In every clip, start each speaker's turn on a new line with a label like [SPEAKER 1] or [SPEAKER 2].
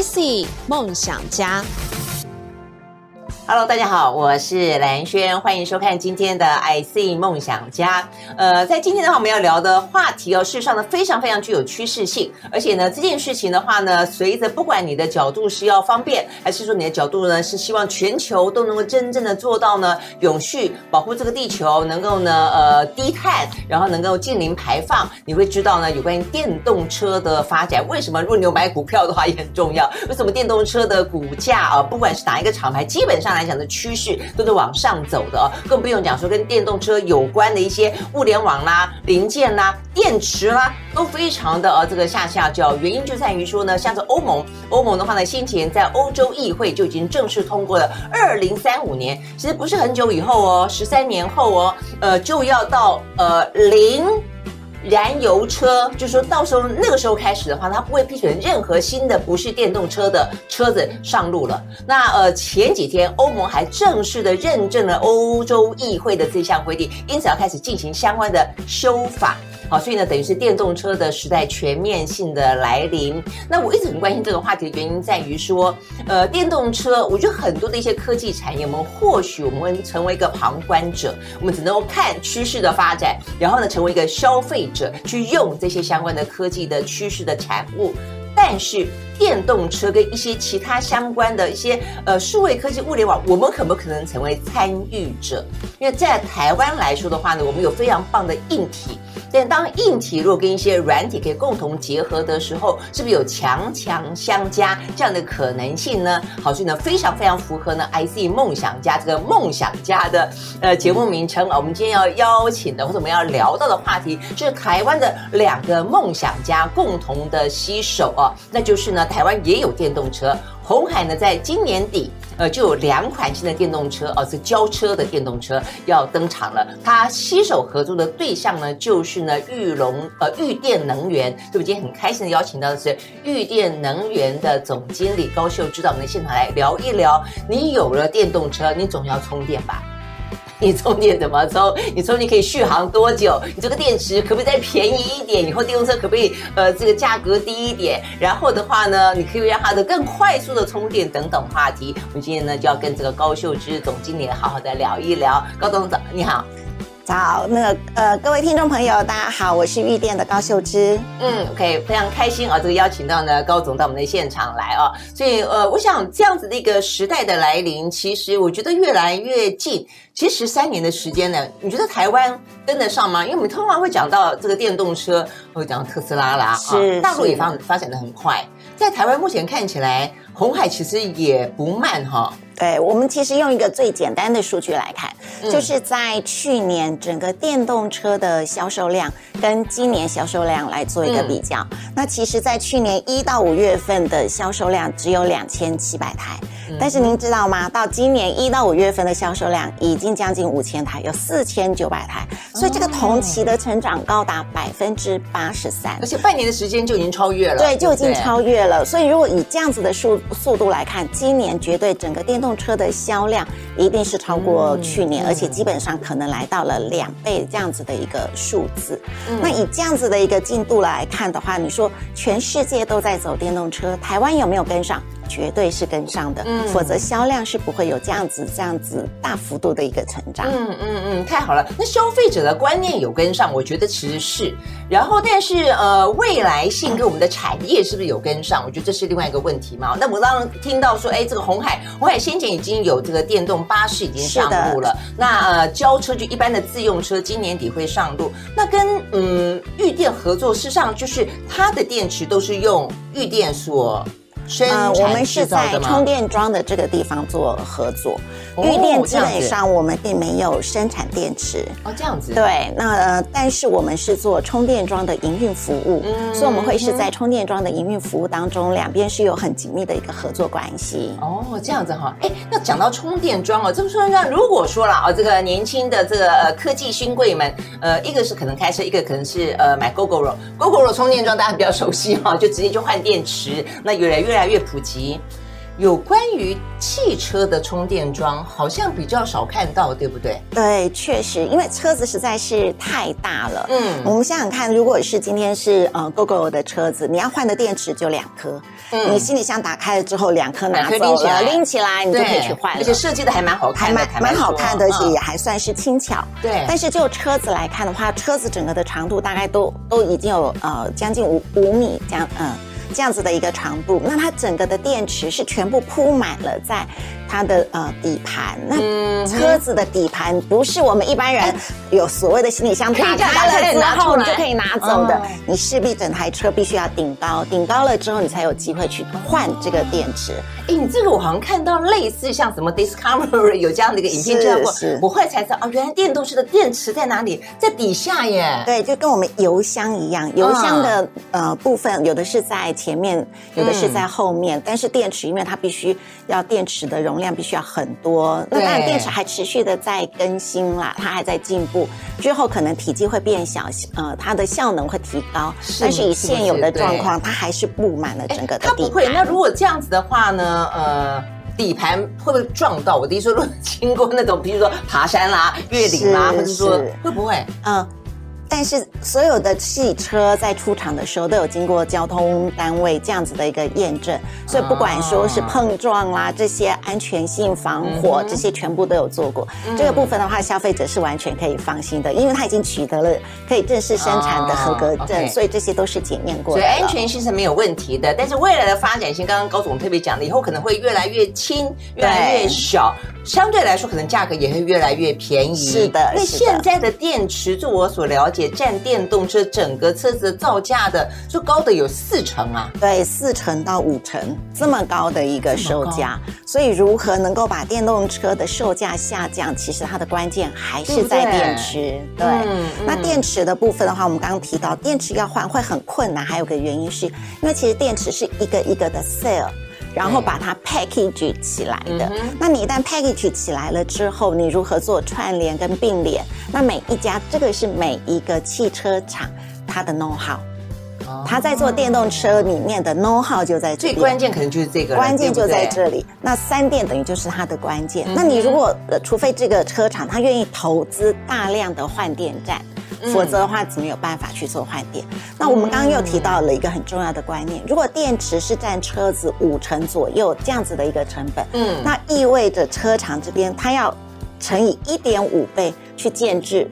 [SPEAKER 1] IC 梦想家。
[SPEAKER 2] Hello，大家好，我是兰轩，欢迎收看今天的 IC 梦想家。呃，在今天的话，我们要聊的话题哦，事实上呢，非常非常具有趋势性，而且呢，这件事情的话呢，随着不管你的角度是要方便，还是说你的角度呢是希望全球都能够真正的做到呢永续保护这个地球，能够呢呃低碳，然后能够近零排放，你会知道呢有关于电动车的发展。为什么？如果你有买股票的话也很重要。为什么电动车的股价啊，不管是哪一个厂牌，基本上来。讲的趋势都是往上走的哦，更不用讲说跟电动车有关的一些物联网啦、零件啦、电池啦，都非常的呃这个下下叫。原因就在于说呢，像是欧盟，欧盟的话呢，先前在欧洲议会就已经正式通过了，二零三五年，其实不是很久以后哦，十三年后哦，呃就要到呃零。燃油车，就是说到时候那个时候开始的话，它不会批准任何新的不是电动车的车子上路了。那呃前几天欧盟还正式的认证了欧洲议会的这项规定，因此要开始进行相关的修法。好，所以呢，等于是电动车的时代全面性的来临。那我一直很关心这个话题的原因在于说，呃，电动车，我觉得很多的一些科技产业，我们或许我们成为一个旁观者，我们只能够看趋势的发展，然后呢，成为一个消费者去用这些相关的科技的趋势的产物。但是电动车跟一些其他相关的一些呃数位科技物联网，我们可不可能成为参与者？因为在台湾来说的话呢，我们有非常棒的硬体。但当硬体如果跟一些软体可以共同结合的时候，是不是有强强相加这样的可能性呢？好，所以呢，非常非常符合呢 IC 梦想家这个梦想家的呃节目名称啊。我们今天要邀请的或者我们要聊到的话题，就是台湾的两个梦想家共同的携手啊，那就是呢，台湾也有电动车。鸿海呢，在今年底，呃，就有两款新的电动车，哦，是交车的电动车要登场了。它携手合作的对象呢，就是呢，玉龙，呃，玉电能源。所以今天很开心的邀请到的是玉电能源的总经理高秀芝到我们的现场来聊一聊。你有了电动车，你总要充电吧？你充电怎么充？你充电可以续航多久？你这个电池可不可以再便宜一点？以后电动车可不可以呃这个价格低一点？然后的话呢，你可以让它的更快速的充电等等话题。我们今天呢就要跟这个高秀芝总经理好好的聊一聊。高总，你好。
[SPEAKER 3] 好，那个呃，各位听众朋友，大家好，我是玉电的高秀芝。
[SPEAKER 2] 嗯，OK，非常开心啊，这个邀请到呢高总到我们的现场来啊，所以呃，我想这样子的一个时代的来临，其实我觉得越来越近。其实十三年的时间呢，你觉得台湾跟得上吗？因为我们通常会讲到这个电动车，会讲到特斯拉啦，
[SPEAKER 3] 是，
[SPEAKER 2] 啊，大陆也发发展的很快，在台湾目前看起来，鸿海其实也不慢哈。
[SPEAKER 3] 对，我们其实用一个最简单的数据来看，嗯、就是在去年整个电动车的销售量跟今年销售量来做一个比较。嗯、那其实，在去年一到五月份的销售量只有两千七百台。但是您知道吗？到今年一到五月份的销售量已经将近五千台，有四千九百台，所以这个同期的成长高达百分之八十三，
[SPEAKER 2] 而且半年的时间就已经超越了。
[SPEAKER 3] 对，就已经超越了。所以如果以这样子的速速度来看，今年绝对整个电动车的销量一定是超过去年，而且基本上可能来到了两倍这样子的一个数字。那以这样子的一个进度来看的话，你说全世界都在走电动车，台湾有没有跟上？绝对是跟上的，嗯，否则销量是不会有这样子这样子大幅度的一个成长。
[SPEAKER 2] 嗯嗯嗯，太好了。那消费者的观念有跟上，我觉得其实是。然后，但是呃，未来性跟我们的产业是不是有跟上？我觉得这是另外一个问题嘛。那我刚刚听到说，哎，这个红海，红海先前已经有这个电动巴士已经上路了。那呃，交车就一般的自用车，今年底会上路。那跟嗯玉电合作，事实上就是它的电池都是用玉电所。
[SPEAKER 3] 呃，我们是在充电桩的这个地方做合作。裕电基本上我们并没有生产电池
[SPEAKER 2] 哦，这样子。
[SPEAKER 3] 对，那呃，但是我们是做充电桩的营运服务，嗯，所以我们会是在充电桩的营运服务当中，两边是有很紧密的一个合作关系。
[SPEAKER 2] 哦，这样子哈。哎，那讲到充电桩哦，这个充电桩，如果说了啊，这个年轻的这个呃科技新贵们，呃，一个是可能开车，一个可能是呃买 Gogoro，Gogoro 充电桩大家比较熟悉哈，就直接就换电池，那越来越来越普及。有关于汽车的充电桩，好像比较少看到，对不对？
[SPEAKER 3] 对，确实，因为车子实在是太大了。嗯，我们想想看，如果是今天是呃 Gogoro 的车子，你要换的电池就两颗，嗯，你行李箱打开了之后，两颗拿走了，拎起来，拎起来你就可以去换了，
[SPEAKER 2] 而且设计的还蛮好看的，
[SPEAKER 3] 还蛮蛮好看的，而且也还算是轻巧。
[SPEAKER 2] 对，
[SPEAKER 3] 但是就车子来看的话，车子整个的长度大概都都已经有呃将近五五米这样，嗯。这样子的一个长度，那它整个的电池是全部铺满了在它的呃底盘。那车子的底盘不是我们一般人有所谓的行李箱打开了之后你就可以拿走的，你势必整台车必须要顶高，顶高了之后你才有机会去换这个电池。
[SPEAKER 2] 哎，你这个我好像看到类似像什么 Discovery 有这样的一个影片，是是，我后来才知道哦，原来电动车的电池在哪里，在底下耶。
[SPEAKER 3] 对，就跟我们油箱一样，油箱的呃部分有的是在。前面有的是在后面，嗯、但是电池因为它必须要电池的容量必须要很多，那当然电池还持续的在更新啦，它还在进步，之后可能体积会变小，呃，它的效能会提高，是但是以现有的状况，它还是布满了整个的底盘。它不会，
[SPEAKER 2] 那如果这样子的话呢？呃，底盘会不会撞到？我的意思说，如果经过那种，比如说爬山啦、越岭啦，或者说会不会？嗯。
[SPEAKER 3] 但是所有的汽车在出厂的时候都有经过交通单位这样子的一个验证，所以不管说是碰撞啦，这些安全性、防火这些全部都有做过。这个部分的话，消费者是完全可以放心的，因为他已经取得了可以正式生产的合格证，所以这些都是检验过的。
[SPEAKER 2] 所以安全性是没有问题的。但是未来的发展性，刚刚高总特别讲的，以后可能会越来越轻，越来越小，相对来说可能价格也会越来越便宜。
[SPEAKER 3] 是的，
[SPEAKER 2] 那现在的电池，就我所了解。也占电动车整个车子的造价的，就高的有四成啊，
[SPEAKER 3] 对，四成到五成这么高的一个售价，所以如何能够把电动车的售价下降，其实它的关键还是在电池。对，那电池的部分的话，我们刚刚提到电池要换会很困难，还有个原因是因为其实电池是一个一个的 cell。然后把它 package 起来的，嗯、那你一旦 package 起来了之后，你如何做串联跟并联？那每一家这个是每一个汽车厂它的 know how，他、哦、在做电动车里面的 know how 就在这里，
[SPEAKER 2] 最关键可能就是这个，
[SPEAKER 3] 关键就在这里。那三电等于就是它的关键。嗯、那你如果呃，除非这个车厂它愿意投资大量的换电站。否则的话，怎么有办法去做换电？那我们刚刚又提到了一个很重要的观念：如果电池是占车子五成左右这样子的一个成本，嗯，那意味着车厂这边它要乘以一点五倍去建制，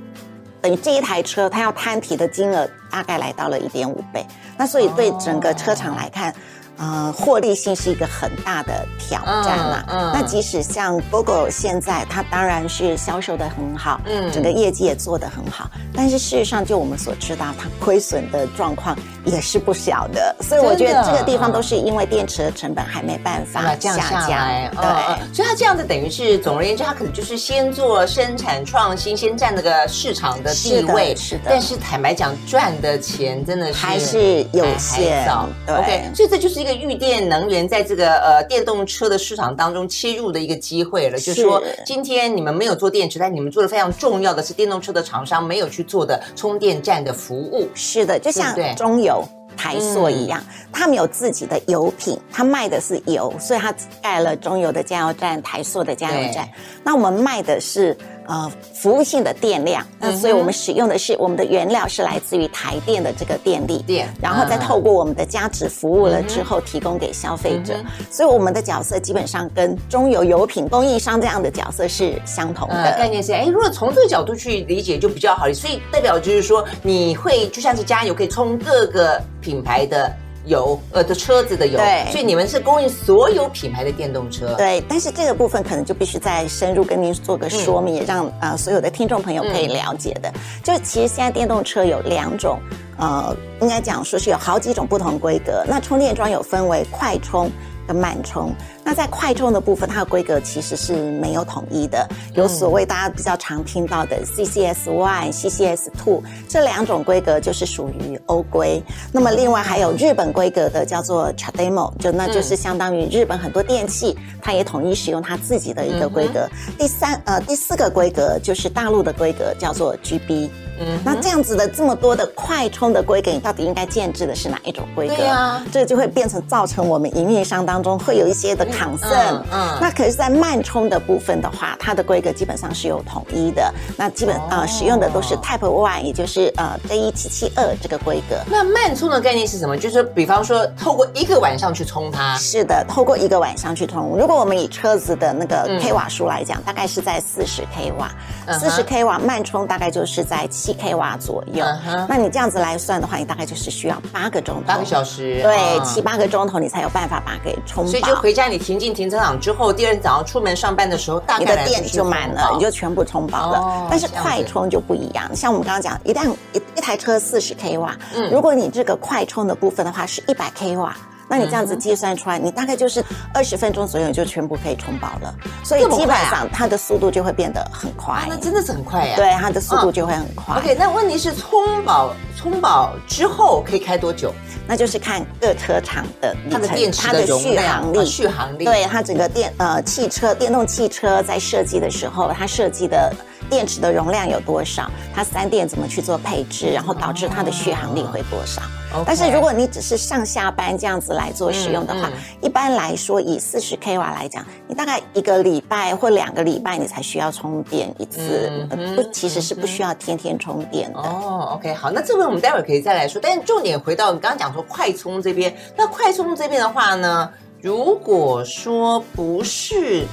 [SPEAKER 3] 等于这一台车它要摊提的金额大概来到了一点五倍。那所以对整个车厂来看。呃，获利性是一个很大的挑战嘛。嗯。嗯，那即使像 Gogoro 现在，它当然是销售的很好，嗯，整个业绩也做得很好。但是事实上，就我们所知道，它亏损的状况也是不小的。所以我觉得这个地方都是因为电池的成本还没办法降下来。对，
[SPEAKER 2] 所以它这样子等于是总而言之，它可能就是先做生产创新，先占那个市场的地位。是的。但是坦白讲，赚的钱真的是
[SPEAKER 3] 还是有限。对。
[SPEAKER 2] OK，所以这就是一个。绿电能源在这个呃电动车的市场当中切入的一个机会了，是就是说今天你们没有做电池，但你们做的非常重要的是电动车的厂商没有去做的充电站的服务。
[SPEAKER 3] 是的，就像中油、台塑一样，他们有自己的油品，他卖的是油，所以他盖了中油的加油站、台塑的加油站。那我们卖的是。呃，服务性的电量，那所以我们使用的是我们的原料是来自于台电的这个电力，电，然后再透过我们的加值服务了之后提供给消费者，所以我们的角色基本上跟中油油品供应商这样的角色是相同的。
[SPEAKER 2] 概念是，哎，如果从这个角度去理解就比较好，所以代表就是说你会就像是加油可以充各个品牌的。油呃的车子的油，对，所以你们是供应所有品牌的电动车。
[SPEAKER 3] 对，但是这个部分可能就必须再深入跟您做个说明，嗯、也让呃所有的听众朋友可以了解的。嗯、就其实现在电动车有两种，呃，应该讲说是有好几种不同规格。那充电桩有分为快充跟慢充。那在快充的部分，它的规格其实是没有统一的，有所谓大家比较常听到的 CCS One、CCS Two 这两种规格就是属于欧规。那么另外还有日本规格的叫做 CHAdeMO，就那就是相当于日本很多电器，它也统一使用它自己的一个规格。第三呃第四个规格就是大陆的规格叫做 GB。嗯，那这样子的这么多的快充的规格，你到底应该建制的是哪一种规格？
[SPEAKER 2] 对啊，
[SPEAKER 3] 这就会变成造成我们营运商当中会有一些的 concern。嗯，嗯，那可是，在慢充的部分的话，它的规格基本上是有统一的。那基本、哦、呃使用的都是 Type One，也就是呃 J 一七七二这个规格。
[SPEAKER 2] 那慢充的概念是什么？就是比方说，透过一个晚上去充它。
[SPEAKER 3] 是的，透过一个晚上去充。如果我们以车子的那个 k 瓦数来讲，嗯、大概是在四十 k 瓦，四十 k 瓦慢充大概就是在七 k 瓦左右。嗯、那你这样子来算的话，你大概就是需要八个钟头，
[SPEAKER 2] 八个小时，
[SPEAKER 3] 对，嗯、七八个钟头你才有办法把它给充饱。
[SPEAKER 2] 所以就回家你停进停车场之后，第二天早上出门上班的时候，大概
[SPEAKER 3] 你的电就满了，你就全部充饱了。哦、但是快充就不一样，像我们刚刚讲，一旦一一台车四十 k 瓦，嗯，如果你这个快充的部分的话是一百 k 瓦。那你这样子计算出来，你大概就是二十分钟左右就全部可以充饱了，所以基本上它的速度就会变得很快。
[SPEAKER 2] 啊、那真的是很快呀！
[SPEAKER 3] 对，它的速度就会很快。
[SPEAKER 2] OK，那问题是充饱充饱之后可以开多久？
[SPEAKER 3] 那就是看各车厂的
[SPEAKER 2] 它的电池的续航力，续航力。
[SPEAKER 3] 对，它整个电呃汽车电动汽车在设计的时候，它设计的。电池的容量有多少？它三电怎么去做配置？然后导致它的续航力会多少？Oh. 但是如果你只是上下班这样子来做使用的话，嗯嗯、一般来说以四十 k 瓦来讲，你大概一个礼拜或两个礼拜你才需要充电一次，不、其实是不需要天天充电的。
[SPEAKER 2] 哦，OK，好，那这回我们待会儿可以再来说。但是重点回到你刚刚讲说快充这边，那快充这边的话呢，如果说不是。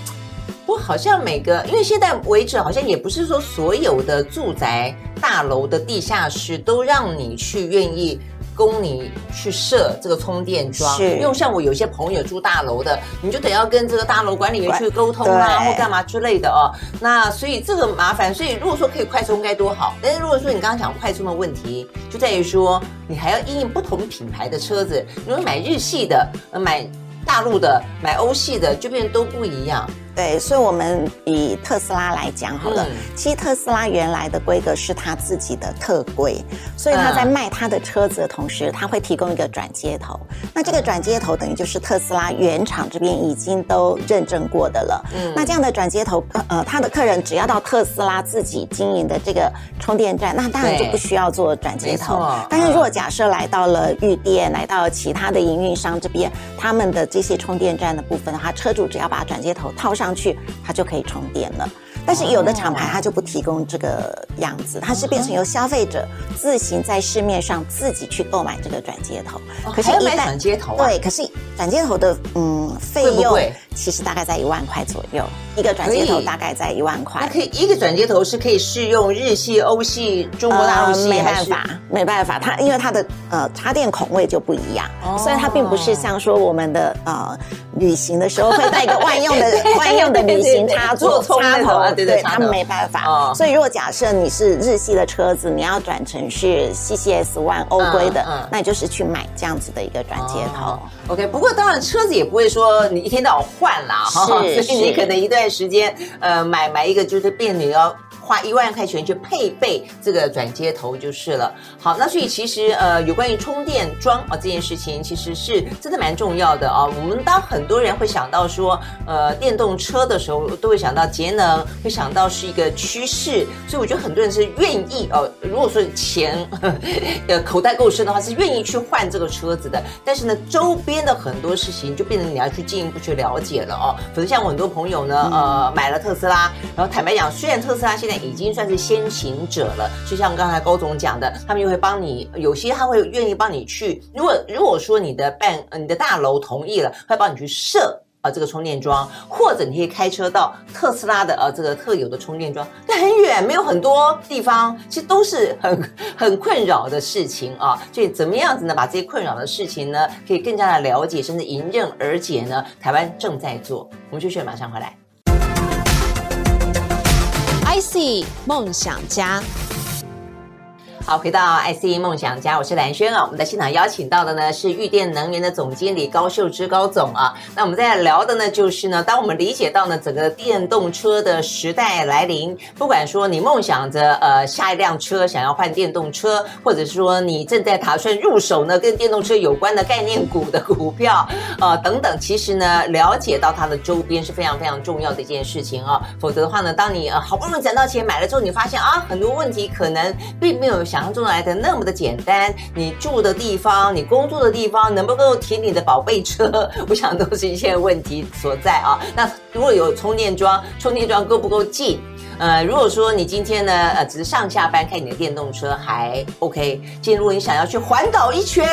[SPEAKER 2] 不，好像每个，因为现在为止，好像也不是说所有的住宅大楼的地下室都让你去愿意供你去设这个充电桩。是，因为像我有些朋友住大楼的，你就得要跟这个大楼管理员去沟通啊，或干嘛之类的哦。那所以这个麻烦，所以如果说可以快充该多好。但是如果说你刚刚讲快充的问题，就在于说你还要因应不同品牌的车子，你买日系的，呃，买大陆的，买欧系的，就变得都不一样。
[SPEAKER 3] 对，所以，我们以特斯拉来讲好了。嗯、其实特斯拉原来的规格是它自己的特规，所以他在卖他的车子的同时，他会提供一个转接头。那这个转接头等于就是特斯拉原厂这边已经都认证过的了。嗯，那这样的转接头，呃，他的客人只要到特斯拉自己经营的这个充电站，那当然就不需要做转接头。但是如果假设来到了玉电，来到其他的营运商这边，他们的这些充电站的部分的话，车主只要把转接头套上。上去，它就可以充电了。但是有的厂牌它就不提供这个样子，它是变成由消费者自行在市面上自己去购买这个转接头。
[SPEAKER 2] 可是，一旦转接头啊？
[SPEAKER 3] 对，可是转接头的嗯费用其实大概在一万块左右。一个转接头大概在一万块，
[SPEAKER 2] 那可以一个转接头是可以适用日系、欧系、中国大陆系？
[SPEAKER 3] 没办法，没办法，它因为它的呃插电孔位就不一样，哦、所以它并不是像说我们的呃旅行的时候会带一个 万用的万用的旅行插座插头啊，对他们没办法。哦、所以如果假设你是日系的车子，你要转成是 CCS One 欧规的，嗯嗯、那你就是去买这样子的一个转接头。哦、
[SPEAKER 2] OK，不过当然车子也不会说你一天到晚换啦，哈，所以你可能一段。时间，呃，买买一个就是变你要花一万块钱去配备这个转接头就是了。好，那所以其实呃，有关于充电桩啊这件事情，其实是真的蛮重要的啊。我们当很多人会想到说，呃，电动车的时候，都会想到节能，会想到是一个趋势。所以我觉得很多人是愿意哦，如果说钱 呃口袋够深的话，是愿意去换这个车子的。但是呢，周边的很多事情就变成你要去进一步去了解了哦。否则像我很多朋友呢，呃，买了特斯拉，然后坦白讲，虽然特斯拉现在已经算是先行者了，就像刚才高总讲的，他们又会帮你，有些他会愿意帮你去。如果如果说你的办呃你的大楼同意了，会帮你去设啊这个充电桩，或者你可以开车到特斯拉的呃这个特有的充电桩，但很远，没有很多地方，其实都是很 很困扰的事情啊。所以怎么样子呢？把这些困扰的事情呢，可以更加的了解，甚至迎刃而解呢？台湾正在做，我们继续马上回来。
[SPEAKER 1] IC 梦想家。
[SPEAKER 2] 好，回到 IC 梦想家，我是兰轩啊。我们的现场邀请到的呢是玉电能源的总经理高秀芝高总啊。那我们在聊的呢就是呢，当我们理解到呢整个电动车的时代来临，不管说你梦想着呃下一辆车想要换电动车，或者是说你正在打算入手呢跟电动车有关的概念股的股票呃等等，其实呢了解到它的周边是非常非常重要的一件事情啊。否则的话呢，当你呃好不容易攒到钱买了之后，你发现啊很多问题可能并没有。想象中来的那么的简单，你住的地方，你工作的地方，能不能够停你的宝贝车？我想都是一些问题所在啊。那如果有充电桩，充电桩够不够近？呃，如果说你今天呢，呃，只是上下班开你的电动车还 OK。今天如果你想要去环岛一圈，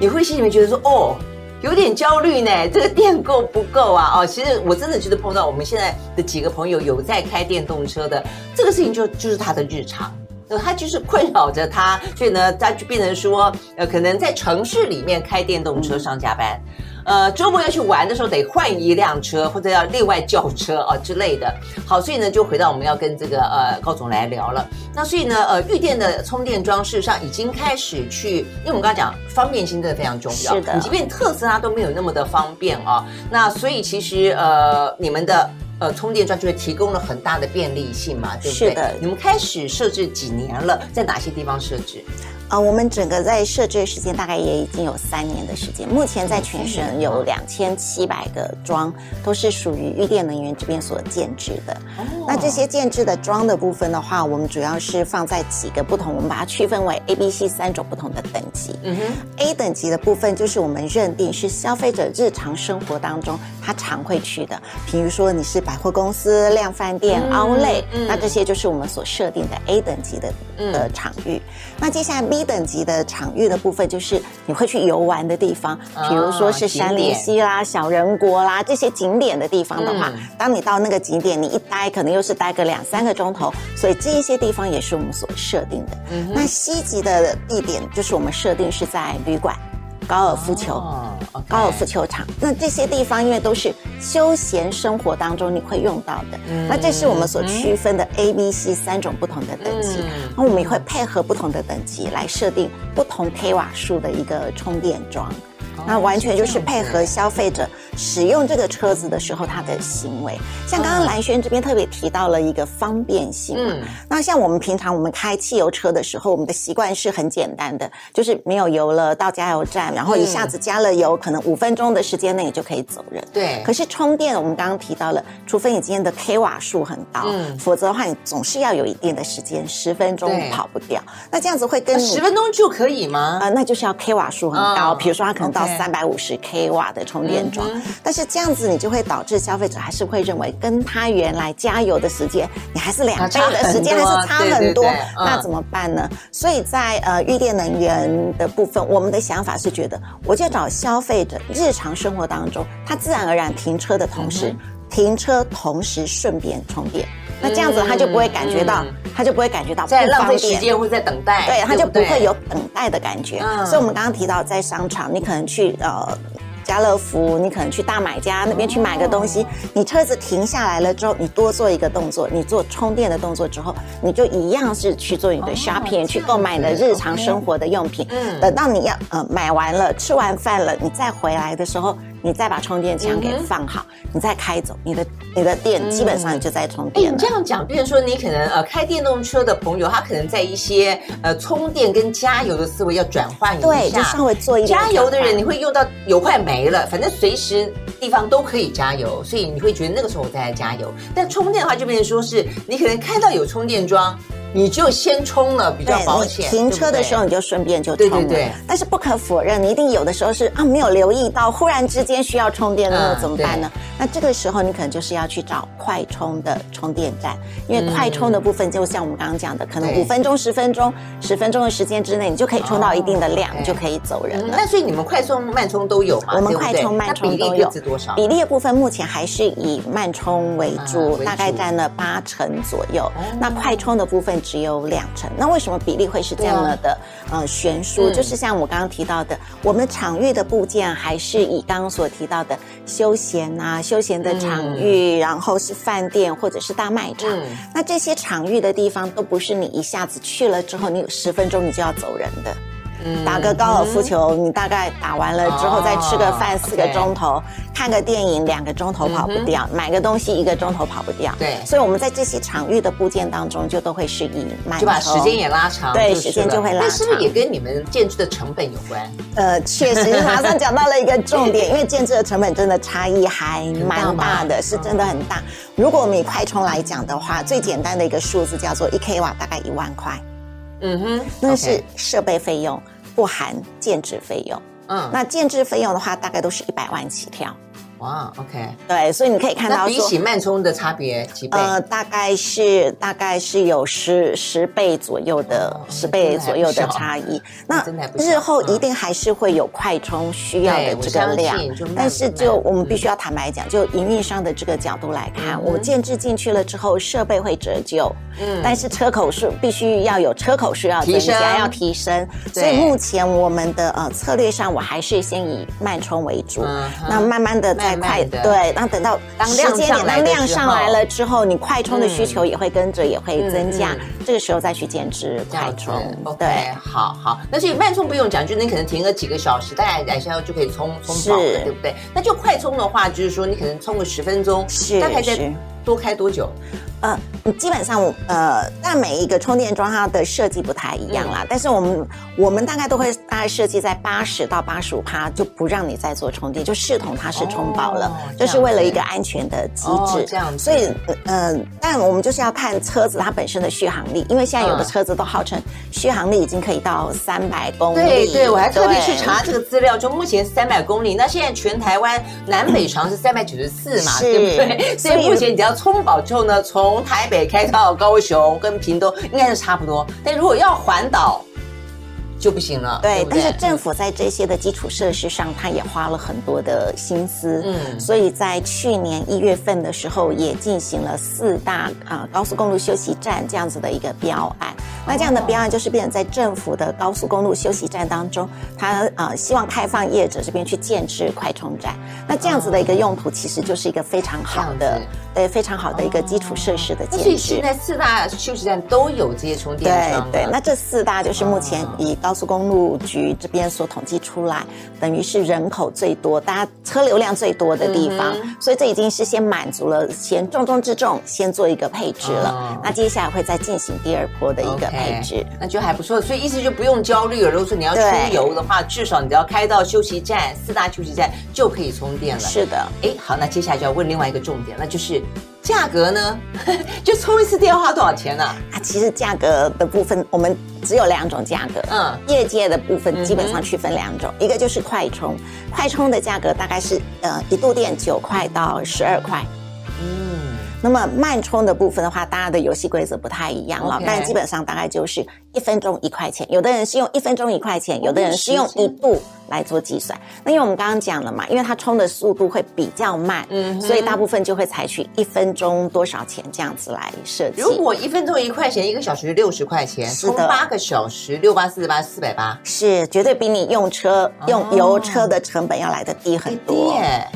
[SPEAKER 2] 你会心里面觉得说，哦，有点焦虑呢，这个电够不够啊？哦，其实我真的就是碰到我们现在的几个朋友有在开电动车的，这个事情就就是他的日常。呃，他就是困扰着他，所以呢，他就变成说，呃，可能在城市里面开电动车上下班，呃，周末要去玩的时候得换一辆车，或者要另外叫车啊之类的。好，所以呢，就回到我们要跟这个呃高总来聊了。那所以呢，呃，预电的充电桩事实上已经开始去，因为我们刚刚讲方便性真的非常重要，
[SPEAKER 3] 是的，
[SPEAKER 2] 你即便特斯拉都没有那么的方便啊。那所以其实呃，你们的。呃，充电桩就会提供了很大的便利性嘛，对不对？
[SPEAKER 3] 是的。
[SPEAKER 2] 你们开始设置几年了？在哪些地方设置？
[SPEAKER 3] 呃，我们整个在设置的时间大概也已经有三年的时间。目前在全省有两千七百个桩，都是属于玉电能源这边所建制的。哦。那这些建制的桩的部分的话，我们主要是放在几个不同，我们把它区分为 A、B、C 三种不同的等级。嗯哼。A 等级的部分就是我们认定是消费者日常生活当中他常会去的，比如说你是百货公司、量贩店、Outlet，嗯，那这些就是我们所设定的 A 等级的的场域。那接下来 B 等级的场域的部分，就是你会去游玩的地方，比如说是山林溪啦、小人国啦这些景点的地方的话，当你到那个景点，你一待可能又是待个两三个钟头，所以这一些地方也是我们所设定的。那西级的地点就是我们设定是在旅馆。高尔夫球，oh, okay. 高尔夫球场，那这些地方因为都是休闲生活当中你会用到的，嗯、那这是我们所区分的 A、B、C 三种不同的等级，嗯、那我们也会配合不同的等级来设定不同 k 瓦数的一个充电桩。那完全就是配合消费者使用这个车子的时候他的行为，像刚刚蓝轩这边特别提到了一个方便性。嗯，那像我们平常我们开汽油车的时候，我们的习惯是很简单的，就是没有油了到加油站，然后一下子加了油，可能五分钟的时间内就可以走人。对。可是充电，我们刚刚提到了，除非你今天的 k 瓦数很高，嗯，否则的话你总是要有一定的时间，十分钟跑不掉。那这样子会跟你
[SPEAKER 2] 十分钟就可以吗？
[SPEAKER 3] 啊，那就是要 k 瓦数很高，比如说它可能到。三百五十 k 瓦的充电桩，嗯、但是这样子你就会导致消费者还是会认为，跟他原来加油的时间，你还是两倍的时间，还是差很多，那怎么办呢？嗯、所以在呃预电能源的部分，我们的想法是觉得，我就找消费者日常生活当中，他自然而然停车的同时，嗯、停车同时顺便充电。那这样子他就不会感觉到，嗯、他就不会感觉到
[SPEAKER 2] 在浪费时间或在等待，
[SPEAKER 3] 对，他就不会有等待的感觉。嗯、所以，我们刚刚提到在商场，你可能去呃家乐福，你可能去大买家那边去买个东西，哦、你车子停下来了之后，你多做一个动作，你做充电的动作之后，你就一样是去做你的 shopping，、哦、去购买你的日常生活的用品。嗯，等到你要呃买完了，吃完饭了，你再回来的时候。你再把充电枪给放好，嗯、你再开走，你的你的电基本上你就在充电了。你这样讲，比如说你可能呃开电动车的朋友，他可能在一些呃充电跟加油的思维要转换一下，对，就稍微做一下。
[SPEAKER 2] 加油的人，你会用到油快没了，反正随时地方都可以加油，所以你会觉得那个时候我再来加油。但充电的话，就变成说是你可能看到有充电桩。你就先充了比较保险。
[SPEAKER 3] 停车的时候你就顺便就充了。对对对。但是不可否认，你一定有的时候是啊没有留意到，忽然之间需要充电，那怎么办呢？那这个时候你可能就是要去找快充的充电站，因为快充的部分就像我们刚刚讲的，可能五分钟、十分钟、十分钟的时间之内，你就可以充到一定的量，你就可以走人了。
[SPEAKER 2] 那所以你们快充、慢充都有吗？
[SPEAKER 3] 我们快充、慢充都有。
[SPEAKER 2] 多少？
[SPEAKER 3] 比例的部分目前还是以慢充为主，
[SPEAKER 2] 啊、为主
[SPEAKER 3] 大概占了八成左右。哦、那快充的部分只有两成。那为什么比例会是这样的？啊、呃，悬殊、嗯、就是像我刚刚提到的，我们场域的部件还是以刚刚所提到的休闲啊、休闲的场域，嗯、然后是饭店或者是大卖场。嗯、那这些场域的地方都不是你一下子去了之后，你有十分钟你就要走人的。打个高尔夫球，你大概打完了之后再吃个饭，四个钟头，看个电影两个钟头跑不掉，买个东西一个钟头跑不掉。对，所以我们在这些场域的部件当中，就都会是以慢充，
[SPEAKER 2] 就把时间也拉长。
[SPEAKER 3] 对，时间就会拉长。那
[SPEAKER 2] 是不是也跟你们建置的成本有关？
[SPEAKER 3] 呃，确实，马上讲到了一个重点，因为建置的成本真的差异还蛮大的，是真的很大。如果我们以快充来讲的话，最简单的一个数字叫做一 k 瓦，大概一万块。嗯哼，那是设备费用。不含建制费用，嗯，那建制费用的话，大概都是一百万起跳。
[SPEAKER 2] 哇，OK，
[SPEAKER 3] 对，所以你可以看到，
[SPEAKER 2] 比起慢充的差别几倍？呃，
[SPEAKER 3] 大概是大概是有十十倍左右的十倍左右的差异。那日后一定还是会有快充需要的这个量，但是就我们必须要坦白讲，就营运商的这个角度来看，我建制进去了之后，设备会折旧，嗯，但是车口数必须要有车口数要增加，要提升。所以目前我们的呃策略上，我还是先以慢充为主，那慢慢的再。快的对，然后等到时间点，当量上来了之后，你快充的需求也会跟着也会增加，这个时候再去减脂快充。对，
[SPEAKER 2] 好好。那所以慢充不用讲，就你可能停个几个小时，大概两下就可以充充饱了，对不对？那就快充的话，就是说你可能充个十分钟，是大概在多开多久？
[SPEAKER 3] 呃，基本上呃，但每一个充电桩它的设计不太一样啦。嗯、但是我们我们大概都会大概设计在八十到八十五趴，就不让你再做充电，就视同它是充饱了，哦、就是为了一个安全的机制。哦、这样子。所以呃，但我们就是要看车子它本身的续航力，因为现在有的车子都号称续航力已经可以到三百公里。
[SPEAKER 2] 对对，我还特别去查这个资料，就目前三百公里。那现在全台湾南北长是三百九十四嘛，对不对？所以目前你只要充饱之后呢，从从台北开到高雄跟屏东应该是差不多，但如果要环岛。就不行了。对，对对，
[SPEAKER 3] 但是政府在这些的基础设施上，他也花了很多的心思。嗯，所以在去年一月份的时候，也进行了四大啊高速公路休息站这样子的一个标案。那这样的标案就是变成在政府的高速公路休息站当中，他啊希望开放业者这边去建置快充站。那这样子的一个用途，其实就是一个非常好的，对，非常好的一个基础设施的建设。所以
[SPEAKER 2] 现在四大休息站都有这些充电桩。
[SPEAKER 3] 对对，那这四大就是目前以高高速公路局这边所统计出来，等于是人口最多、大家车流量最多的地方，嗯、所以这已经是先满足了，先重中之重，先做一个配置了。哦、那接下来会再进行第二波的一个配置
[SPEAKER 2] 那就还不错。所以意思就不用焦虑了。如果说你要出游的话，至少你只要开到休息站，四大休息站就可以充电了。
[SPEAKER 3] 是的，
[SPEAKER 2] 哎，好，那接下来就要问另外一个重点，那就是。价格呢？就充一次电花多少钱呢？啊，
[SPEAKER 3] 其实价格的部分我们只有两种价格。嗯，业界的部分基本上区分两种，嗯、一个就是快充，快充的价格大概是呃一度电九块到十二块。嗯，那么慢充的部分的话，大家的游戏规则不太一样了但基本上大概就是一分钟一块钱，有的人是用一分钟一块钱，有的人是用一度。来做计算，那因为我们刚刚讲了嘛，因为它充的速度会比较慢，嗯，所以大部分就会采取一分钟多少钱这样子来设计。
[SPEAKER 2] 如果一分钟一块钱，一个小时六十块钱，充八个小时六八四十八四百八，
[SPEAKER 3] 是绝对比你用车用油车的成本要来的低很多。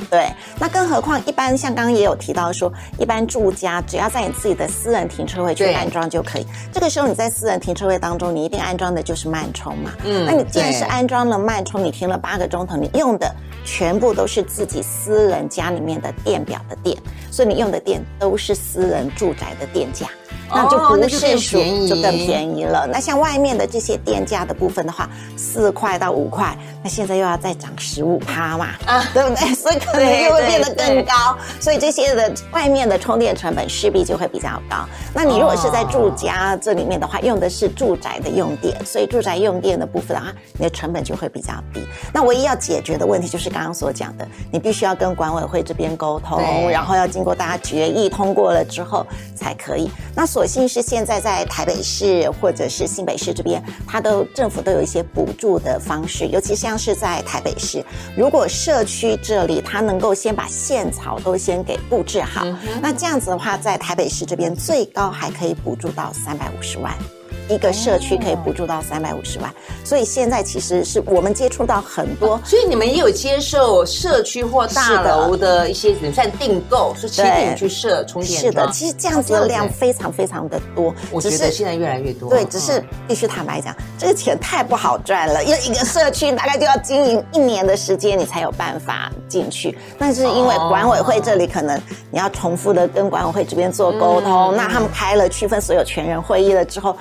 [SPEAKER 3] 对，那更何况一般像刚刚也有提到说，一般住家只要在你自己的私人停车位去安装就可以。这个时候你在私人停车位当中，你一定安装的就是慢充嘛。嗯，那你既然是安装了慢充，你停了八个钟头，你用的全部都是自己私人家里面的电表的电，所以你用的电都是私人住宅的电价。那就不是属，就更便宜了。那像外面的这些电价的部分的话，四块到五块，那现在又要再涨十五趴嘛，啊，对不对？所以可能又会变得更高。所以这些的外面的充电成本势必就会比较高。那你如果是在住家这里面的话，用的是住宅的用电，所以住宅用电的部分的话，你的成本就会比较低。那唯一要解决的问题就是刚刚所讲的，你必须要跟管委会这边沟通，然后要经过大家决议通过了之后才可以。那所所幸是现在在台北市或者是新北市这边，它都政府都有一些补助的方式，尤其像是在台北市，如果社区这里它能够先把线草都先给布置好，嗯、那这样子的话，在台北市这边最高还可以补助到三百五十万。一个社区可以补助到三百五十万，所以现在其实是我们接触到很多，
[SPEAKER 2] 所以你们也有接受社区或大楼的一些人算订购，是请你去设充电。
[SPEAKER 3] 是的，其实这样子的量非常非常的多，
[SPEAKER 2] 我觉得现在越来越多。
[SPEAKER 3] 对，只是必须坦白讲，这个钱太不好赚了，因为一个社区大概就要经营一年的时间，你才有办法进去。但是因为管委会这里可能你要重复的跟管委会这边做沟通，那他们开了区分所有权人会议了之后。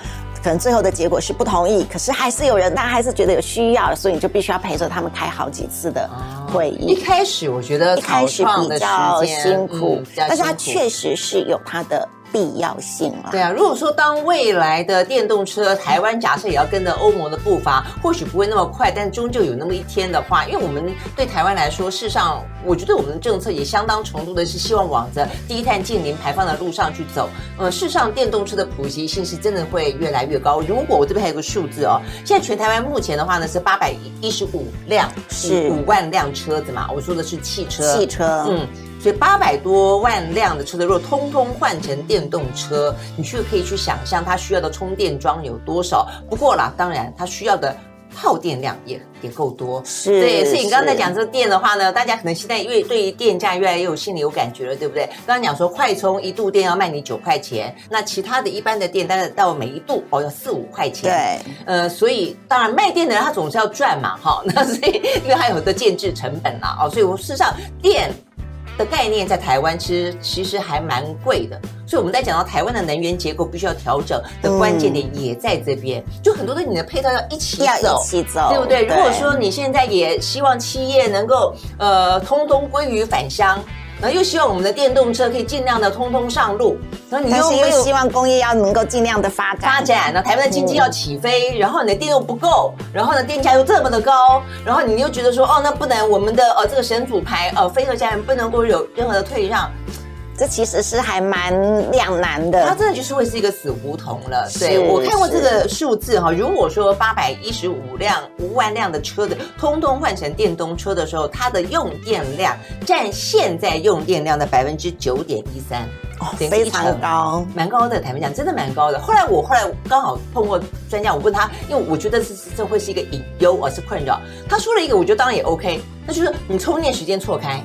[SPEAKER 3] 可能最后的结果是不同意，可是还是有人，大家还是觉得有需要，所以你就必须要陪着他们开好几次的会议。
[SPEAKER 2] 一开始我觉得
[SPEAKER 3] 一开始比较辛苦，但是它确实是有它的。必要性啊，
[SPEAKER 2] 对啊。如果说当未来的电动车，台湾假设也要跟着欧盟的步伐，或许不会那么快，但终究有那么一天的话，因为我们对台湾来说，事实上，我觉得我们的政策也相当程度的是希望往着低碳净零排放的路上去走。呃，事实上，电动车的普及性是真的会越来越高。如果我这边还有个数字哦，现在全台湾目前的话呢是八百一十五辆，是五万辆车子嘛？我说的是汽车，
[SPEAKER 3] 汽车，嗯。
[SPEAKER 2] 所以八百多万辆的车子，如果通通换成电动车，你去可以去想象它需要的充电桩有多少。不过啦，当然它需要的耗电量也也够多。
[SPEAKER 3] 是，
[SPEAKER 2] 对。所以你刚才讲这个电的话呢，大家可能现在因为对于电价越来越有心里有感觉了，对不对？刚刚讲说快充一度电要卖你九块钱，那其他的一般的电，但是到每一度哦要四五块钱。
[SPEAKER 3] 对。
[SPEAKER 2] 呃，所以当然卖电的人他总是要赚嘛，哈。那所以因为还有很多建制成本啦，哦，所以我事实上电。的概念在台湾其实其实还蛮贵的，所以我们在讲到台湾的能源结构必须要调整的关键点也在这边，就很多的你的配套要一起走，
[SPEAKER 3] 要一起走，
[SPEAKER 2] 对不对？对。如果说你现在也希望企业能够呃通通归于返乡。然后又希望我们的电动车可以尽量的通通上路，然后你又
[SPEAKER 3] 又希望工业要能够尽量的发展发
[SPEAKER 2] 展，那台湾的经济要起飞，嗯、然后你的电又不够，然后呢电价又这么的高，然后你又觉得说哦那不能我们的呃这个神主牌呃非核家园不能够有任何的退让。
[SPEAKER 3] 这其实是还蛮两难的，
[SPEAKER 2] 它真的就是会是一个死胡同了。对，我看过这个数字哈，如果说八百一十五辆五万辆的车子通通换成电动车的时候，它的用电量占现在用电量的百分之九点一三，
[SPEAKER 3] 哦，非常高，
[SPEAKER 2] 蛮高的。坦白讲，真的蛮高的。后来我后来刚好碰过专家，我问他，因为我觉得是这会是一个隐忧而是困扰。他说了一个，我觉得当然也 OK，那就是你充电时间错开。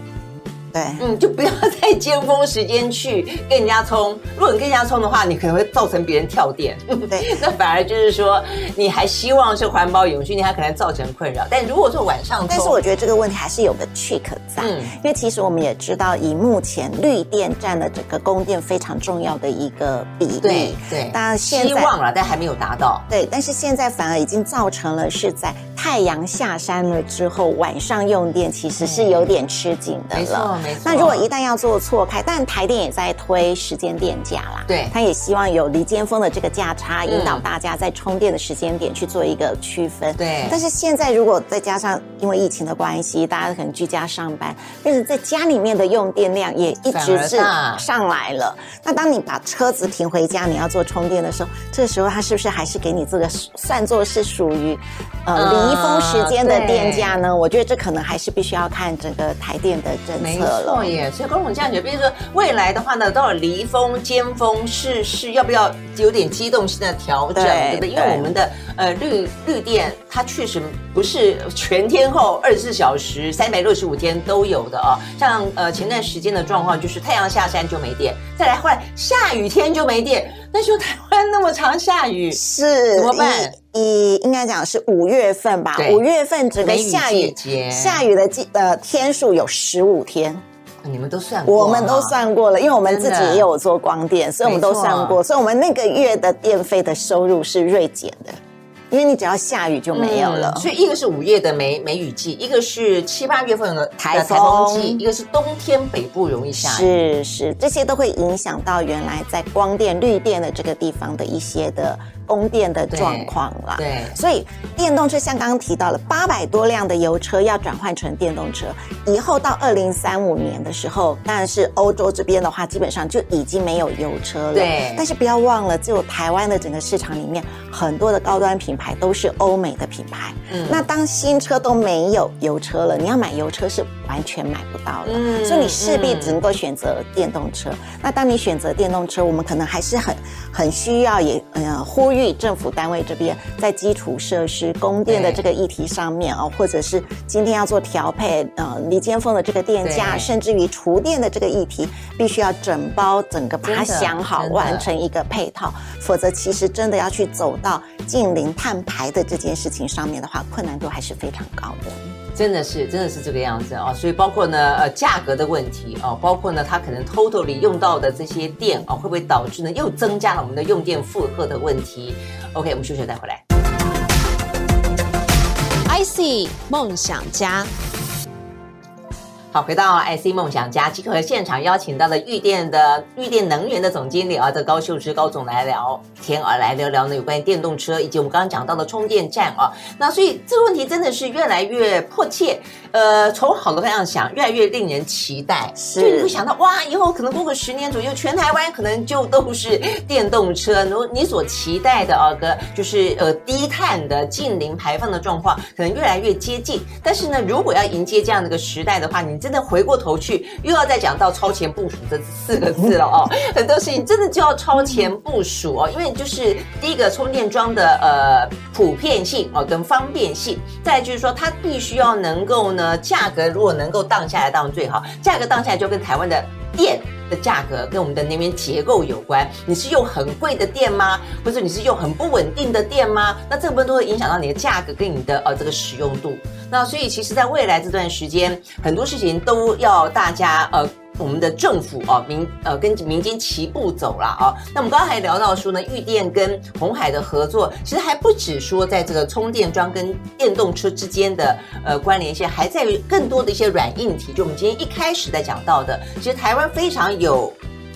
[SPEAKER 3] 对，
[SPEAKER 2] 嗯，就不要在尖峰时间去跟人家冲。如果你跟人家冲的话，你可能会造成别人跳电。对，那反而就是说，你还希望是环保永续，你还可能造成困扰。但如果说晚上，
[SPEAKER 3] 但是我觉得这个问题还是有个 trick 在，嗯，因为其实我们也知道，以目前绿电占了整个供电非常重要的一个比例。
[SPEAKER 2] 对对，当然现在希望了，但还没有达到。
[SPEAKER 3] 对，但是现在反而已经造成了是在太阳下山了之后，晚上用电其实是有点吃紧的了。那如果一旦要做错开，但台电也在推时间电价啦，
[SPEAKER 2] 对，
[SPEAKER 3] 他也希望有离尖峰的这个价差，引导大家在充电的时间点去做一个区分。
[SPEAKER 2] 对，
[SPEAKER 3] 但是现在如果再加上因为疫情的关系，大家可能居家上班，变成在家里面的用电量也一直是上来了。那当你把车子停回家，你要做充电的时候，这个时候它是不是还是给你这个算作是属于呃离峰时间的电价呢？我觉得这可能还是必须要看整个台电的政策了。
[SPEAKER 2] 所以公总这样觉得，比如说未来的话呢，到了离峰、尖峰是是要不要有点机动性的调整，对不对？因为我们的呃绿绿电，它确实不是全天候二十四小时、三百六十五天都有的啊。像呃前段时间的状况，就是太阳下山就没电，再来后来下雨天就没电。那时候台湾那么常下雨，
[SPEAKER 3] 是
[SPEAKER 2] 怎么办？
[SPEAKER 3] 以应该讲是五月份吧，五月份整个下雨下雨的季呃天数有十五天。
[SPEAKER 2] 你们都算过，
[SPEAKER 3] 我们都算过了，因为我们自己也有做光电，所以我们都算过，所以我们那个月的电费的收入是锐减的。因为你只要下雨就没有了，嗯、所以
[SPEAKER 2] 一个是五月的梅梅雨季，一个是七八月份的台风季，一个是冬天北部容易下雨，
[SPEAKER 3] 是是，这些都会影响到原来在光电绿电的这个地方的一些的供电的状况了。
[SPEAKER 2] 对，对
[SPEAKER 3] 所以电动车像刚刚提到了八百多辆的油车要转换成电动车，以后到二零三五年的时候，当然是欧洲这边的话，基本上就已经没有油车了。
[SPEAKER 2] 对，
[SPEAKER 3] 但是不要忘了，就台湾的整个市场里面，很多的高端品牌都是欧美的品牌。嗯，那当新车都没有油车了，你要买油车是完全买不到了。嗯，所以你势必只能够选择电动车。嗯、那当你选择电动车，我们可能还是很很需要也呃呼吁政府单位这边在基础设施供电的这个议题上面啊，或者是今天要做调配呃离间峰的这个电价，甚至于厨电的这个议题，必须要整包整个把它想好，完成一个配套，否则其实真的要去走到近零碳排的这件事情上面的话，困难度还是非常高的。
[SPEAKER 2] 真的是，真的是这个样子啊，所以包括呢，呃，价格的问题啊，包括呢，它可能 totally 用到的这些电啊，会不会导致呢又增加了我们的用电负荷的问题？OK，我们休息再回来。
[SPEAKER 1] IC 梦想家。
[SPEAKER 2] 好，回到 IC 梦想家，今天和现场邀请到了玉电的玉电能源的总经理啊，这高秀芝高总来聊天啊，来聊聊呢有关于电动车以及我们刚刚讲到的充电站啊。那所以这个问题真的是越来越迫切，呃，从好的方向想，越来越令人期待。
[SPEAKER 3] 是，
[SPEAKER 2] 就你会想到哇，以后可能过个十年左右，全台湾可能就都是电动车。如你所期待的啊，个就是呃低碳的近零排放的状况，可能越来越接近。但是呢，如果要迎接这样的一个时代的话，你真的回过头去，又要再讲到超前部署这四个字了 哦。很多事情真的就要超前部署哦，因为就是第一个充电桩的呃普遍性哦跟方便性，再就是说它必须要能够呢价格如果能够荡下来当然最好，价格荡下来就跟台湾的电价格跟我们的那边结构有关。你是用很贵的电吗？或者你是用很不稳定的电吗？那这部分都会影响到你的价格跟你的呃这个使用度。那所以，其实，在未来这段时间，很多事情都要大家呃，我们的政府啊，民呃跟民间齐步走了啊。那我们刚才聊到说呢，玉电跟红海的合作，其实还不止说在这个充电桩跟电动车之间的呃关联性，还在于更多的一些软硬体。就我们今天一开始在讲到的，其实台湾非常有。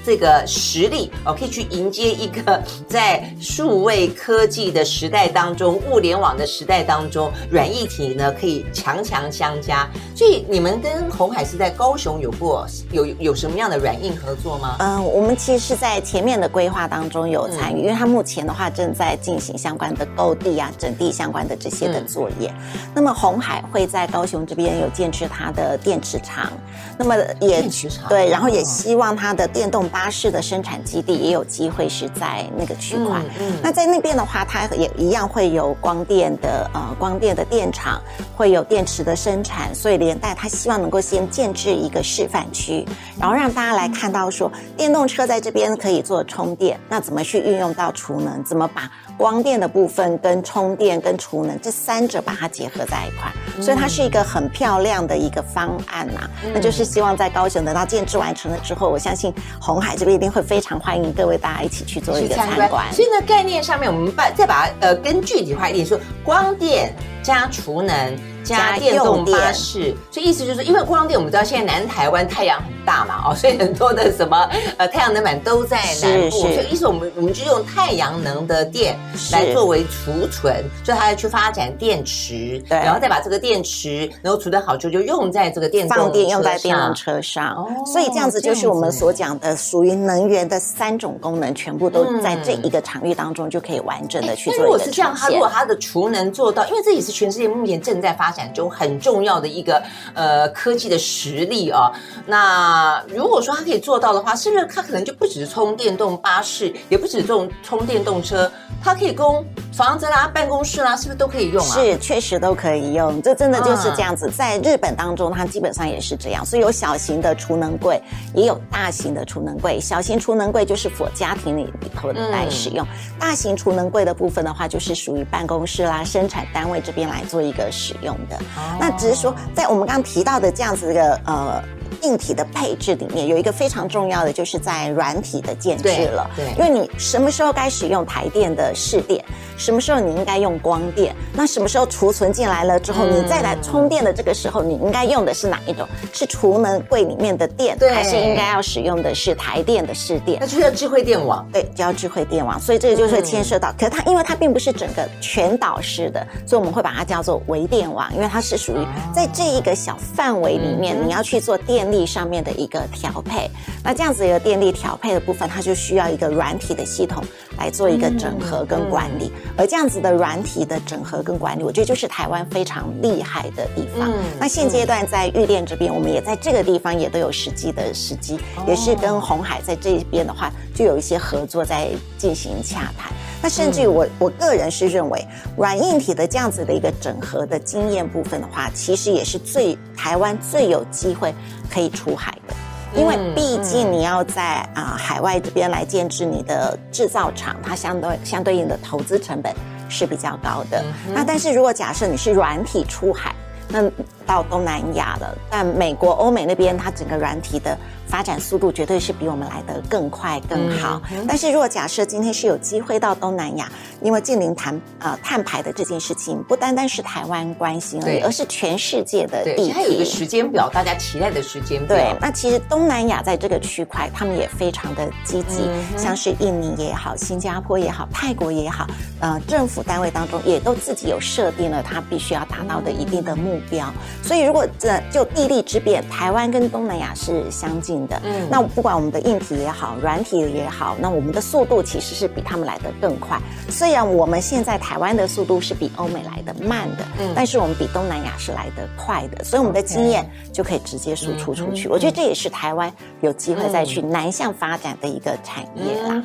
[SPEAKER 2] 这个实力哦，可以去迎接一个 在数位科技的时代当中，物联网的时代当中，软硬体呢可以强强相加。所以你们跟红海是在高雄有过有有什么样的软硬合作吗？
[SPEAKER 3] 嗯，我们其实是在前面的规划当中有参与，嗯、因为它目前的话正在进行相关的购地啊、整地相关的这些的作业。嗯、那么红海会在高雄这边有建置它的电池厂，那么也
[SPEAKER 2] 电池厂
[SPEAKER 3] 对，然后也希望它的电动。巴士的生产基地也有机会是在那个区块，嗯嗯、那在那边的话，它也一样会有光电的呃光电的电厂，会有电池的生产，所以连带它希望能够先建制一个示范区，然后让大家来看到说电动车在这边可以做充电，那怎么去运用到储能，怎么把光电的部分跟充电跟储能这三者把它结合在一块，嗯、所以它是一个很漂亮的一个方案呐、啊，嗯、那就是希望在高雄等到建制完成了之后，我相信红海这边一定会非常欢迎各位大家一起去做一个参观。
[SPEAKER 2] 所以呢，概念上面我们把再把它呃更具体化一点说，光电加储能加电动巴士，所以意思就是因为光电我们知道现在南台湾太阳很大嘛，哦，所以很多的什么呃太阳能板都在南部，所以意思我们我们就用太阳能的电来作为储存，所以它要去发展电池，对，然后再把这个电池然后储存好之后就用在这个电动
[SPEAKER 3] 放电用在电动车上，哦，所以这样子就是我们所讲的属于能源的三种功能，全部都在这一个场域当中就可以完整的去做。
[SPEAKER 2] 如果是这样，它如果它的储能做到，因为这也是全世界目前正在发展中很重要的一个呃科技的实力啊，那。啊，如果说它可以做到的话，是不是它可能就不只是充电动巴士，也不止这种充电动车，它可以供房子啦、办公室啦，是不是都可以用啊？
[SPEAKER 3] 是，确实都可以用。这真的就是这样子。在日本当中，它基本上也是这样，所以有小型的储能柜，也有大型的储能柜。小型储能柜就是 for 家庭里里头来使用，嗯、大型储能柜的部分的话，就是属于办公室啦、生产单位这边来做一个使用的。哦、那只是说，在我们刚刚提到的这样子的呃。硬体的配置里面，有一个非常重要的，就是在软体的建制了。
[SPEAKER 2] 对，对，
[SPEAKER 3] 因为你什么时候该使用台电的市电，什么时候你应该用光电，那什么时候储存进来了之后，你再来充电的这个时候，你应该用的是哪一种？是储能柜里面的电，还是应该要使用的是台电的市电？
[SPEAKER 2] 那就叫智慧电网。
[SPEAKER 3] 对，就叫智慧电网。所以这个就是会牵涉到，可是它因为它并不是整个全岛式的，所以我们会把它叫做微电网，因为它是属于在这一个小范围里面，你要去做电力上面的一个调配。那这样子一个电力调配的部分，它就需要一个软体的系统来做一个整合跟管理。而这样子的软体的整合跟管理，我觉得就是台湾非常厉害的地方。那现阶段在玉电这边，我们也在这个地方也都有实际的时机，也是跟红海在这边的话，就有一些合作在进行洽谈。那甚至于我我个人是认为，软硬体的这样子的一个整合的经验部分的话，其实也是最台湾最有机会可以出海的，因为毕竟你要在啊海外这边来建制你的制造厂，它相对相对应的投资成本是比较高的。那但是如果假设你是软体出海，那到东南亚了，但美国、欧美那边它整个软体的。发展速度绝对是比我们来得更快更好。嗯、但是如果假设今天是有机会到东南亚，因为近邻谈呃碳排的这件事情，不单单是台湾关心而已，而是全世界的议题。
[SPEAKER 2] 它有一个时间表，大家期待的时间表。
[SPEAKER 3] 对，那其实东南亚在这个区块，他们也非常的积极，嗯、像是印尼也好，新加坡也好，泰国也好，呃，政府单位当中也都自己有设定了他必须要达到的一定的目标。所以如果这就地利之便，台湾跟东南亚是相近的。嗯，那不管我们的硬体也好，软体也好，那我们的速度其实是比他们来的更快。虽然我们现在台湾的速度是比欧美来的慢的，嗯，但是我们比东南亚是来的快的，所以我们的经验就可以直接输出出去。我觉得这也是台湾有机会再去南向发展的一个产业啦。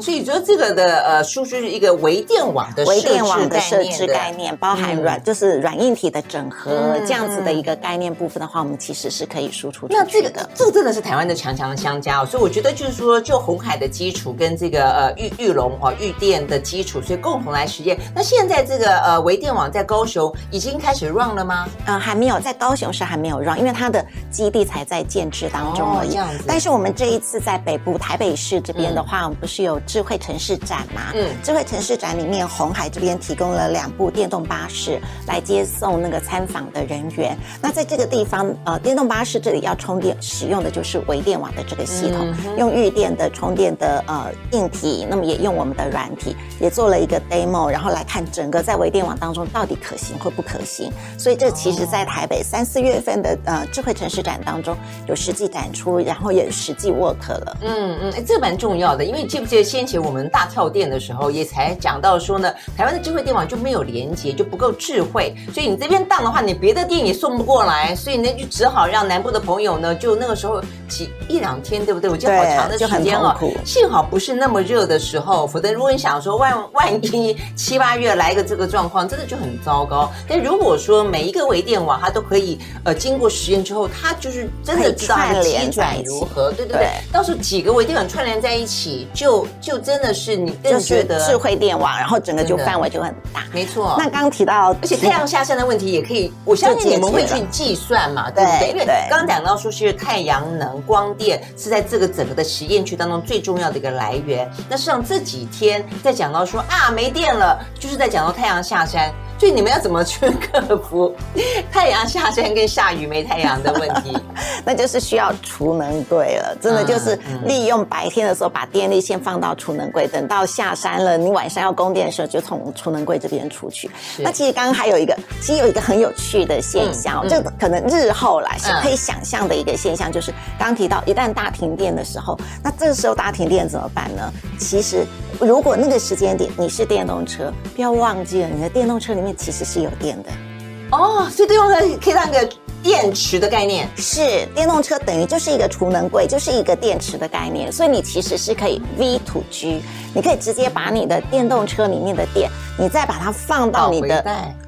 [SPEAKER 2] 所以说这个的呃输出是一个微电网的
[SPEAKER 3] 微电网的设置概念，包含软就是软硬体的整合这样子的一个概念部分的话，我们其实是可以输出出去的。
[SPEAKER 2] 那这个这个真的是台湾的强强的相加哦，所以我觉得就是说，就红海的基础跟这个呃玉玉龙啊玉电的基础，所以共同来实验。那现在这个呃微电网在高雄已经开始 run 了吗？
[SPEAKER 3] 呃，还没有，在高雄是还没有 run，因为它的基地才在建制当中而已。哦，这样子。但是我们这一次在北部台北市这边的话，嗯、我们不是有智慧城市展吗？嗯，智慧城市展里面，红海这边提供了两部电动巴士来接送那个参访的人员。那在这个地方，呃，电动巴士这里要充电，使用的就是微电网。的这个系统，用预电的充电的呃硬体，那么也用我们的软体，也做了一个 demo，然后来看整个在微电网当中到底可行或不可行。所以这其实在台北三四月份的呃智慧城市展当中有实际展出，然后也实际 work 了。
[SPEAKER 2] 嗯嗯，这蛮重要的，因为记不记得先前我们大跳电的时候也才讲到说呢，台湾的智慧电网就没有连接，就不够智慧，所以你这边当的话，你别的电也送不过来，所以呢就只好让南部的朋友呢，就那个时候几一两天，对不对？我记得好长的时间了。幸好不是那么热的时候，否则如果你想说万万一七八月来个这个状况，真的就很糟糕。但如果说每一个微电网它都可以呃经过实验之后，它就是真的知道它的机转如何，对对对。到时候几个微电网串联在一起，就就真的是你更觉得
[SPEAKER 3] 智慧电网，然后整个就范围就很大。
[SPEAKER 2] 没错。
[SPEAKER 3] 那刚刚提到，
[SPEAKER 2] 而且太阳下山的问题也可以，我相信你们会去计算嘛，对不对？因为刚刚讲到说是太阳能光电。是在这个整个的实验区当中最重要的一个来源。那实际上这几天在讲到说啊没电了，就是在讲到太阳下山。所以你们要怎么去克服太阳下山跟下雨没太阳的问题？
[SPEAKER 3] 那就是需要储能柜了。真的就是利用白天的时候把电力先放到储能柜，等到下山了，你晚上要供电的时候就从储能柜这边出去。那其实刚刚还有一个，其实有一个很有趣的现象，这、嗯、可能日后来是可以想象的一个现象，就是刚刚提到一旦大停电的时候，那这个时候大停电怎么办呢？其实如果那个时间点你是电动车，不要忘记了你的电动车里面。其实是有电的
[SPEAKER 2] 哦，所以电动车可以当一个电池的概念。
[SPEAKER 3] 是，电动车等于就是一个储能柜，就是一个电池的概念。所以你其实是可以 V to G，你可以直接把你的电动车里面的电，你再把它放到你的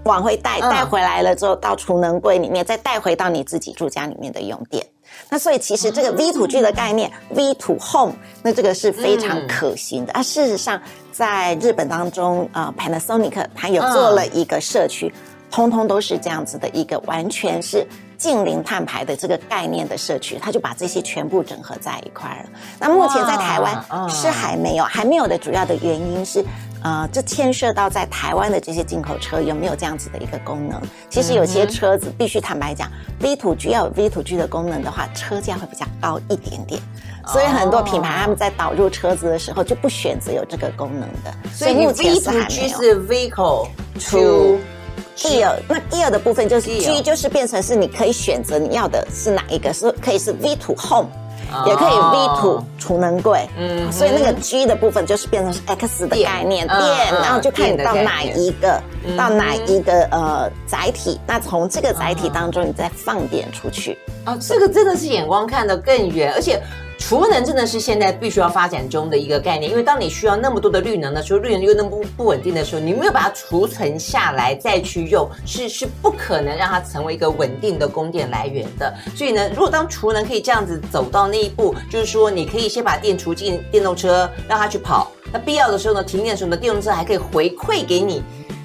[SPEAKER 3] 往回带，带回来了之后到储能柜里面，再带回到你自己住家里面的用电。那所以其实这个 V to G 的概念，V to Home，那这个是非常可行的。啊，事实上，在日本当中，呃，Panasonic 它有做了一个社区，通通都是这样子的一个，完全是近零碳排的这个概念的社区，它就把这些全部整合在一块了。那目前在台湾是还没有，还没有的主要的原因是，呃，这牵涉到在台湾的这些进口车有没有这样子的一个功能。其实有些车子必须坦白讲，V to G 要有 V to G 的功能的话，车价会比较高一点点。所以很多品牌他们在导入车子的时候就不选择有这个功能的。所以目前是还没有。
[SPEAKER 2] G 是 vehicle to
[SPEAKER 3] gear，那 gear 的部分就是 G 就是变成是你可以选择你要的是哪一个，是可以是 V to home，也可以 V to 储能柜。嗯，所以那个 G 的部分就是变成是 X 的概念，电，然后就看你到哪一个，到哪一个呃载体，那从这个载体当中你再放电出去。
[SPEAKER 2] 哦，这个真的是眼光看得更远，而且。储能真的是现在必须要发展中的一个概念，因为当你需要那么多的绿能的时候，绿能又那么不稳定的时候，你没有把它储存下来再去用，是是不可能让它成为一个稳定的供电来源的。所以呢，如果当储能可以这样子走到那一步，就是说你可以先把电储进电动车，让它去跑，那必要的时候呢，停电的时候呢，电动车还可以回馈给你。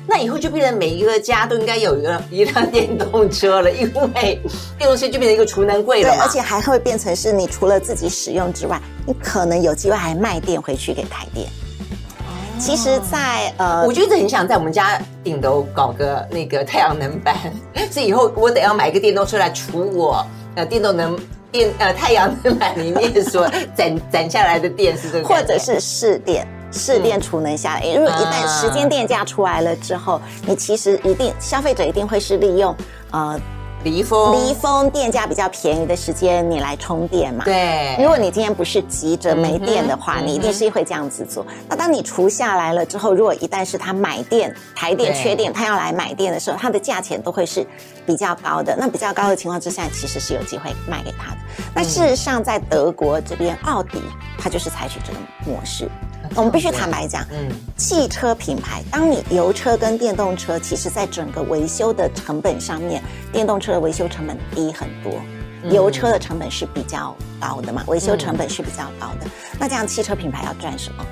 [SPEAKER 2] 那以后就变成每一个家都应该有一个一辆电动车了，因为电动车就变成一个储能柜了。
[SPEAKER 3] 对，而且还会变成是你除了自己使用之外，你可能有机会还卖电回去给台电。哦，其实在，在呃，
[SPEAKER 2] 我就一直很想在我们家顶楼搞个那个太阳能板，所以以后我得要买一个电动车来储我呃电动能电呃太阳能板里面所 攒攒下来的电，是这个，
[SPEAKER 3] 或者是市电。市电储能下来，如果一旦时间电价出来了之后，你其实一定消费者一定会是利用呃
[SPEAKER 2] 离峰
[SPEAKER 3] 离峰电价比较便宜的时间你来充电嘛。
[SPEAKER 2] 对，
[SPEAKER 3] 如果你今天不是急着没电的话，你一定是会这样子做。那当你储下来了之后，如果一旦是他买电台电缺电，他要来买电的时候，它的价钱都会是比较高的。那比较高的情况之下，其实是有机会卖给他的。那事实上，在德国这边，奥迪它就是采取这个模式。我们必须坦白讲，嗯，汽车品牌，当你油车跟电动车，其实在整个维修的成本上面，电动车的维修成本低很多，油车的成本是比较高的嘛，维修成本是比较高的。那这样汽车品牌要赚什么？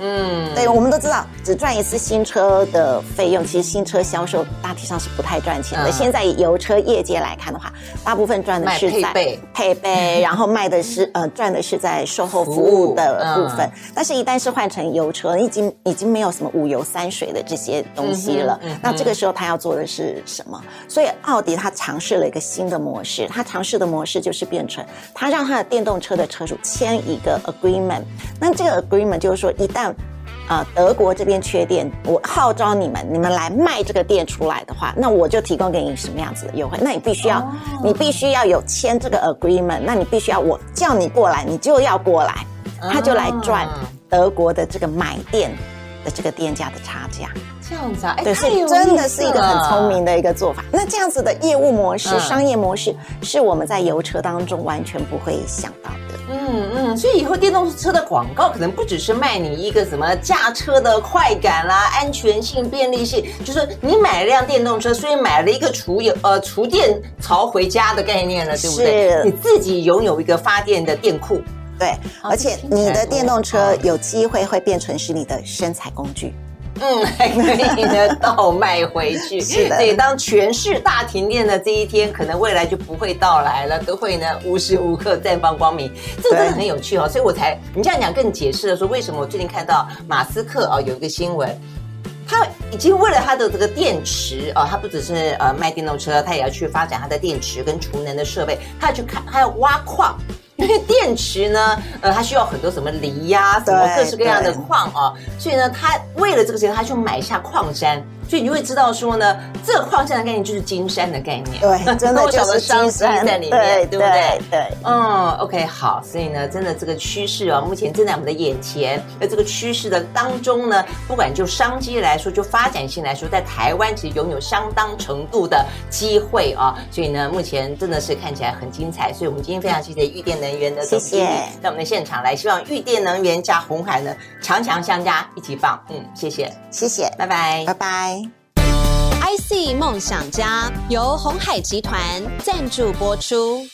[SPEAKER 3] 嗯，对，我们都知道，只赚一次新车的费用，其实新车销售大体上是不太赚钱的。嗯、现在以油车业界来看的话，大部分赚的是在配备，配备 然后卖的是呃赚的是在售后服务的部分。嗯、但是，一旦是换成油车，已经已经没有什么五油三水的这些东西了。那这个时候，他要做的是什么？所以，奥迪他尝试了一个新的模式，他尝试的模式就是变成他让他的电动车的车主签一个 agreement。那这个 agreement 就是说，一旦啊、呃，德国这边缺电，我号召你们，你们来卖这个电出来的话，那我就提供给你什么样子的优惠？那你必须要，你必须要有签这个 agreement，那你必须要我叫你过来，你就要过来，他就来赚德国的这个买电的这个电价的差价。
[SPEAKER 2] 这样子啊，
[SPEAKER 3] 对，所以真的是一个很聪明的一个做法。那这样子的业务模式、商业模式，是我们在油车当中完全不会想到的。
[SPEAKER 2] 嗯嗯，所以以后电动车的广告可能不只是卖你一个什么驾车的快感啦、安全性、便利性，就是你买了辆电动车，所以买了一个储油呃储电槽回家的概念了，对不对？是你自己拥有一个发电的电库，
[SPEAKER 3] 对，而且你的电动车有机会会变成是你的生财工具。
[SPEAKER 2] 嗯，还可以呢，倒卖回去。是的，对，当全市大停电的这一天，可能未来就不会到来了，都会呢无时无刻绽放光明。这个真的很有趣哦，所以我才你这样讲更解释了说，为什么我最近看到马斯克啊有一个新闻，他已经为了他的这个电池啊，他不只是呃卖电动车，他也要去发展他的电池跟储能的设备，他要去看，他要挖矿。因为电池呢，呃，它需要很多什么锂呀，什么各式各样的矿啊，所以呢，他为了这个钱，他去买下矿山。所以你就会知道说呢，这个框架的概念就是金山的概念，
[SPEAKER 3] 对，真的就是
[SPEAKER 2] 商机在里面，对，对不
[SPEAKER 3] 对？对，
[SPEAKER 2] 嗯，OK，好，所以呢，真的这个趋势啊，目前正在我们的眼前。而这个趋势的当中呢，不管就商机来说，就发展性来说，在台湾其实拥有相当程度的机会啊。所以呢，目前真的是看起来很精彩。所以我们今天非常谢谢玉电能源的总经理在我们的现场来，希望玉电能源加红海呢强强相加，一起棒。嗯，谢谢，
[SPEAKER 3] 谢谢，
[SPEAKER 2] 拜拜，
[SPEAKER 3] 拜拜。
[SPEAKER 1] IC 梦想家由红海集团赞助播出。